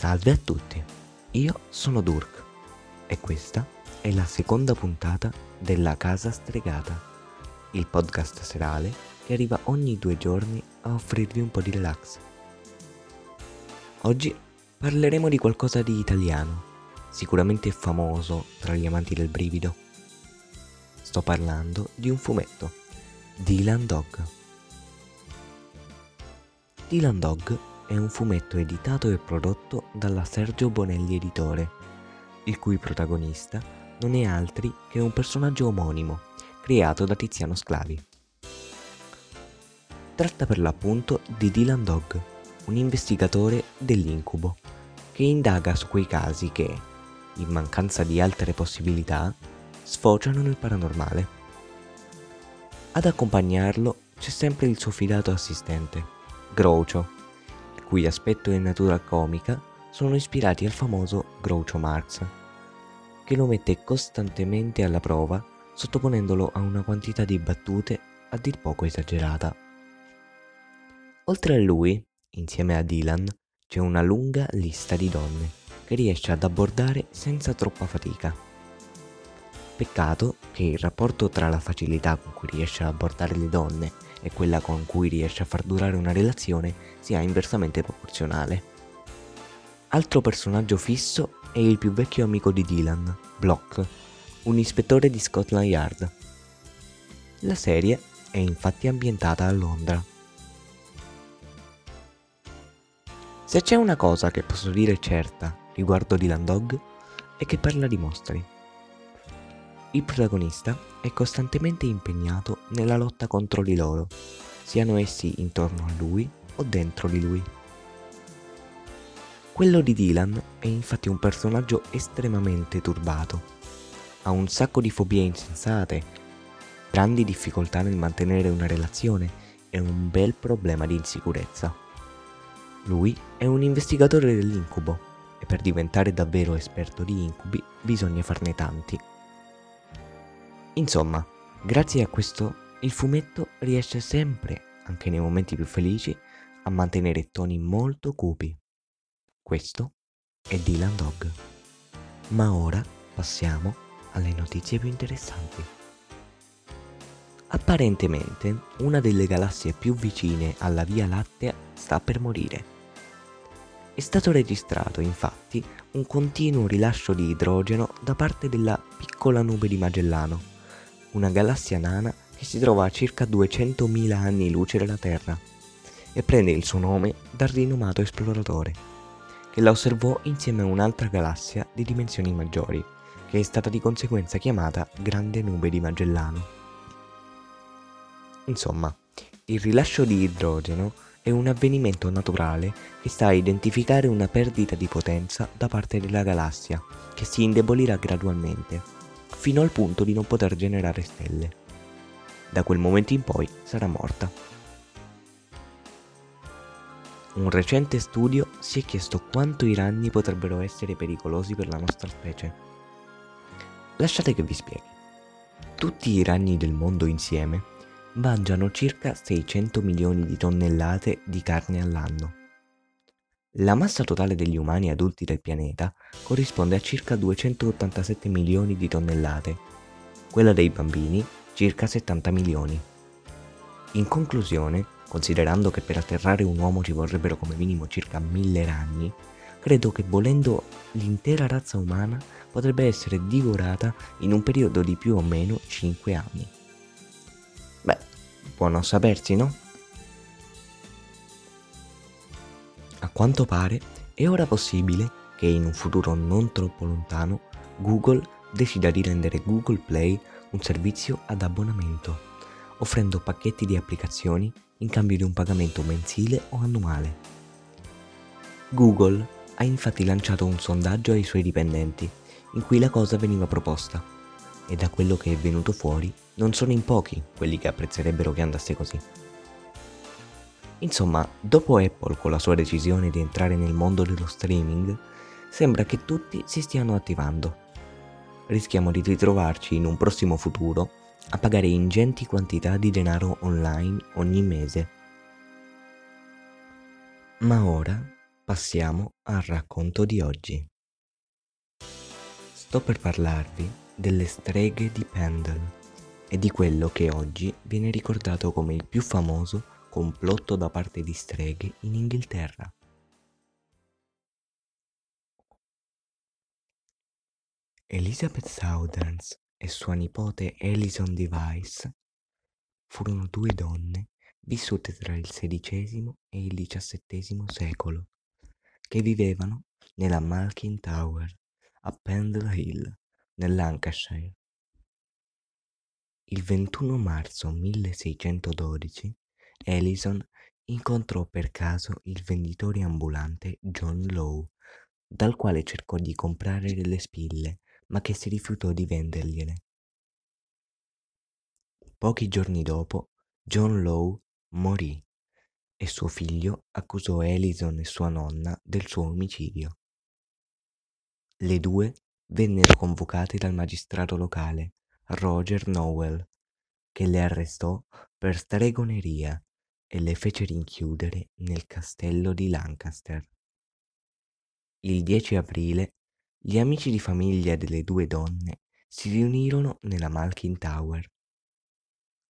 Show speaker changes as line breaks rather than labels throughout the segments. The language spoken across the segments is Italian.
Salve a tutti, io sono Durk e questa è la seconda puntata della Casa Stregata, il podcast serale che arriva ogni due giorni a offrirvi un po' di relax. Oggi parleremo di qualcosa di italiano, sicuramente famoso tra gli amanti del brivido. Sto parlando di un fumetto, Dylan Dog. Dylan Dog è un fumetto editato e prodotto dalla Sergio Bonelli Editore, il cui protagonista non è altri che un personaggio omonimo, creato da Tiziano Sclavi. Tratta per l'appunto di Dylan Dog, un investigatore dell'incubo, che indaga su quei casi che, in mancanza di altre possibilità, sfociano nel paranormale. Ad accompagnarlo c'è sempre il suo fidato assistente, Groucho, cui aspetto e natura comica sono ispirati al famoso Groucho Marx, che lo mette costantemente alla prova sottoponendolo a una quantità di battute a dir poco esagerata. Oltre a lui, insieme a Dylan, c'è una lunga lista di donne che riesce ad abbordare senza troppa fatica. Peccato che il rapporto tra la facilità con cui riesce ad abbordare le donne e quella con cui riesce a far durare una relazione sia inversamente proporzionale. Altro personaggio fisso è il più vecchio amico di Dylan, Block, un ispettore di Scotland Yard. La serie è infatti ambientata a Londra. Se c'è una cosa che posso dire certa riguardo Dylan Dog è che parla di mostri. Il protagonista è costantemente impegnato nella lotta contro di loro, siano essi intorno a lui o dentro di lui. Quello di Dylan è infatti un personaggio estremamente turbato. Ha un sacco di fobie insensate, grandi difficoltà nel mantenere una relazione e un bel problema di insicurezza. Lui è un investigatore dell'incubo e per diventare davvero esperto di incubi bisogna farne tanti. Insomma, grazie a questo il fumetto riesce sempre, anche nei momenti più felici, a mantenere toni molto cupi. Questo è Dylan Dog. Ma ora passiamo alle notizie più interessanti. Apparentemente una delle galassie più vicine alla Via Lattea sta per morire. È stato registrato infatti un continuo rilascio di idrogeno da parte della piccola nube di Magellano una galassia nana che si trova a circa 200.000 anni luce dalla Terra e prende il suo nome dal rinomato esploratore, che la osservò insieme a un'altra galassia di dimensioni maggiori, che è stata di conseguenza chiamata Grande Nube di Magellano. Insomma, il rilascio di idrogeno è un avvenimento naturale che sta a identificare una perdita di potenza da parte della galassia, che si indebolirà gradualmente fino al punto di non poter generare stelle. Da quel momento in poi sarà morta. Un recente studio si è chiesto quanto i ragni potrebbero essere pericolosi per la nostra specie. Lasciate che vi spieghi. Tutti i ragni del mondo insieme mangiano circa 600 milioni di tonnellate di carne all'anno. La massa totale degli umani adulti del pianeta corrisponde a circa 287 milioni di tonnellate, quella dei bambini circa 70 milioni. In conclusione, considerando che per atterrare un uomo ci vorrebbero come minimo circa mille ragni, credo che volendo l'intera razza umana potrebbe essere divorata in un periodo di più o meno 5 anni. Beh, buono sapersi, no? Quanto pare è ora possibile che in un futuro non troppo lontano Google decida di rendere Google Play un servizio ad abbonamento, offrendo pacchetti di applicazioni in cambio di un pagamento mensile o annuale. Google ha infatti lanciato un sondaggio ai suoi dipendenti in cui la cosa veniva proposta e da quello che è venuto fuori non sono in pochi quelli che apprezzerebbero che andasse così. Insomma, dopo Apple con la sua decisione di entrare nel mondo dello streaming, sembra che tutti si stiano attivando. Rischiamo di ritrovarci in un prossimo futuro a pagare ingenti quantità di denaro online ogni mese. Ma ora Passiamo al racconto di oggi. Sto per parlarvi delle streghe di Pendle e di quello che oggi viene ricordato come il più famoso complotto da parte di streghe in Inghilterra. Elizabeth Southerns e sua nipote Alison Device furono due donne vissute tra il XVI e il XVII secolo che vivevano nella Malkin Tower a Pendle Hill, nel Lancashire. Il 21 marzo 1612 Ellison incontrò per caso il venditore ambulante John Lowe, dal quale cercò di comprare delle spille, ma che si rifiutò di vendergliele. Pochi giorni dopo, John Lowe morì e suo figlio accusò Alison e sua nonna del suo omicidio. Le due vennero convocate dal magistrato locale, Roger Nowell, che le arrestò per stregoneria e le fece rinchiudere nel castello di Lancaster. Il 10 aprile gli amici di famiglia delle due donne si riunirono nella Malkin Tower.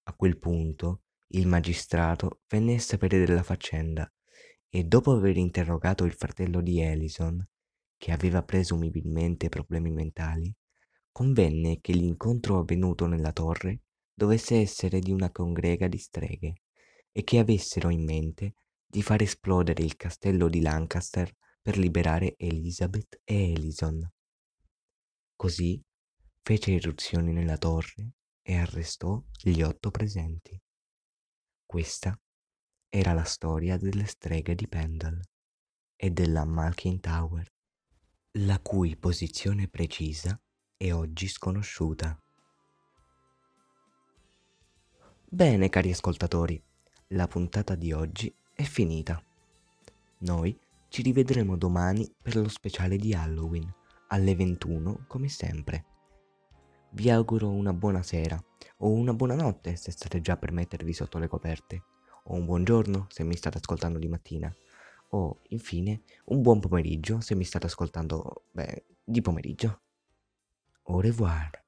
A quel punto il magistrato venne a sapere della faccenda e dopo aver interrogato il fratello di Ellison, che aveva presumibilmente problemi mentali, convenne che l'incontro avvenuto nella torre dovesse essere di una congrega di streghe e che avessero in mente di far esplodere il castello di Lancaster per liberare Elizabeth e Ellison. Così fece irruzioni nella torre e arrestò gli otto presenti. Questa era la storia delle streghe di Pendle e della Malkin Tower, la cui posizione precisa è oggi sconosciuta. Bene cari ascoltatori, la puntata di oggi è finita. Noi ci rivedremo domani per lo speciale di Halloween, alle 21 come sempre. Vi auguro una buona sera o una buonanotte se state già per mettervi sotto le coperte, o un buongiorno se mi state ascoltando di mattina, o infine un buon pomeriggio se mi state ascoltando, beh, di pomeriggio. Au revoir.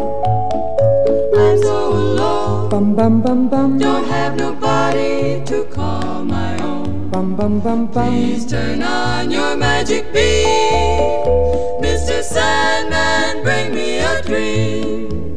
Bum bum bum bum. Don't have nobody to call my own. Bum bum bum bum. Please turn on your magic beam, Mr. Sandman. Bring me a dream.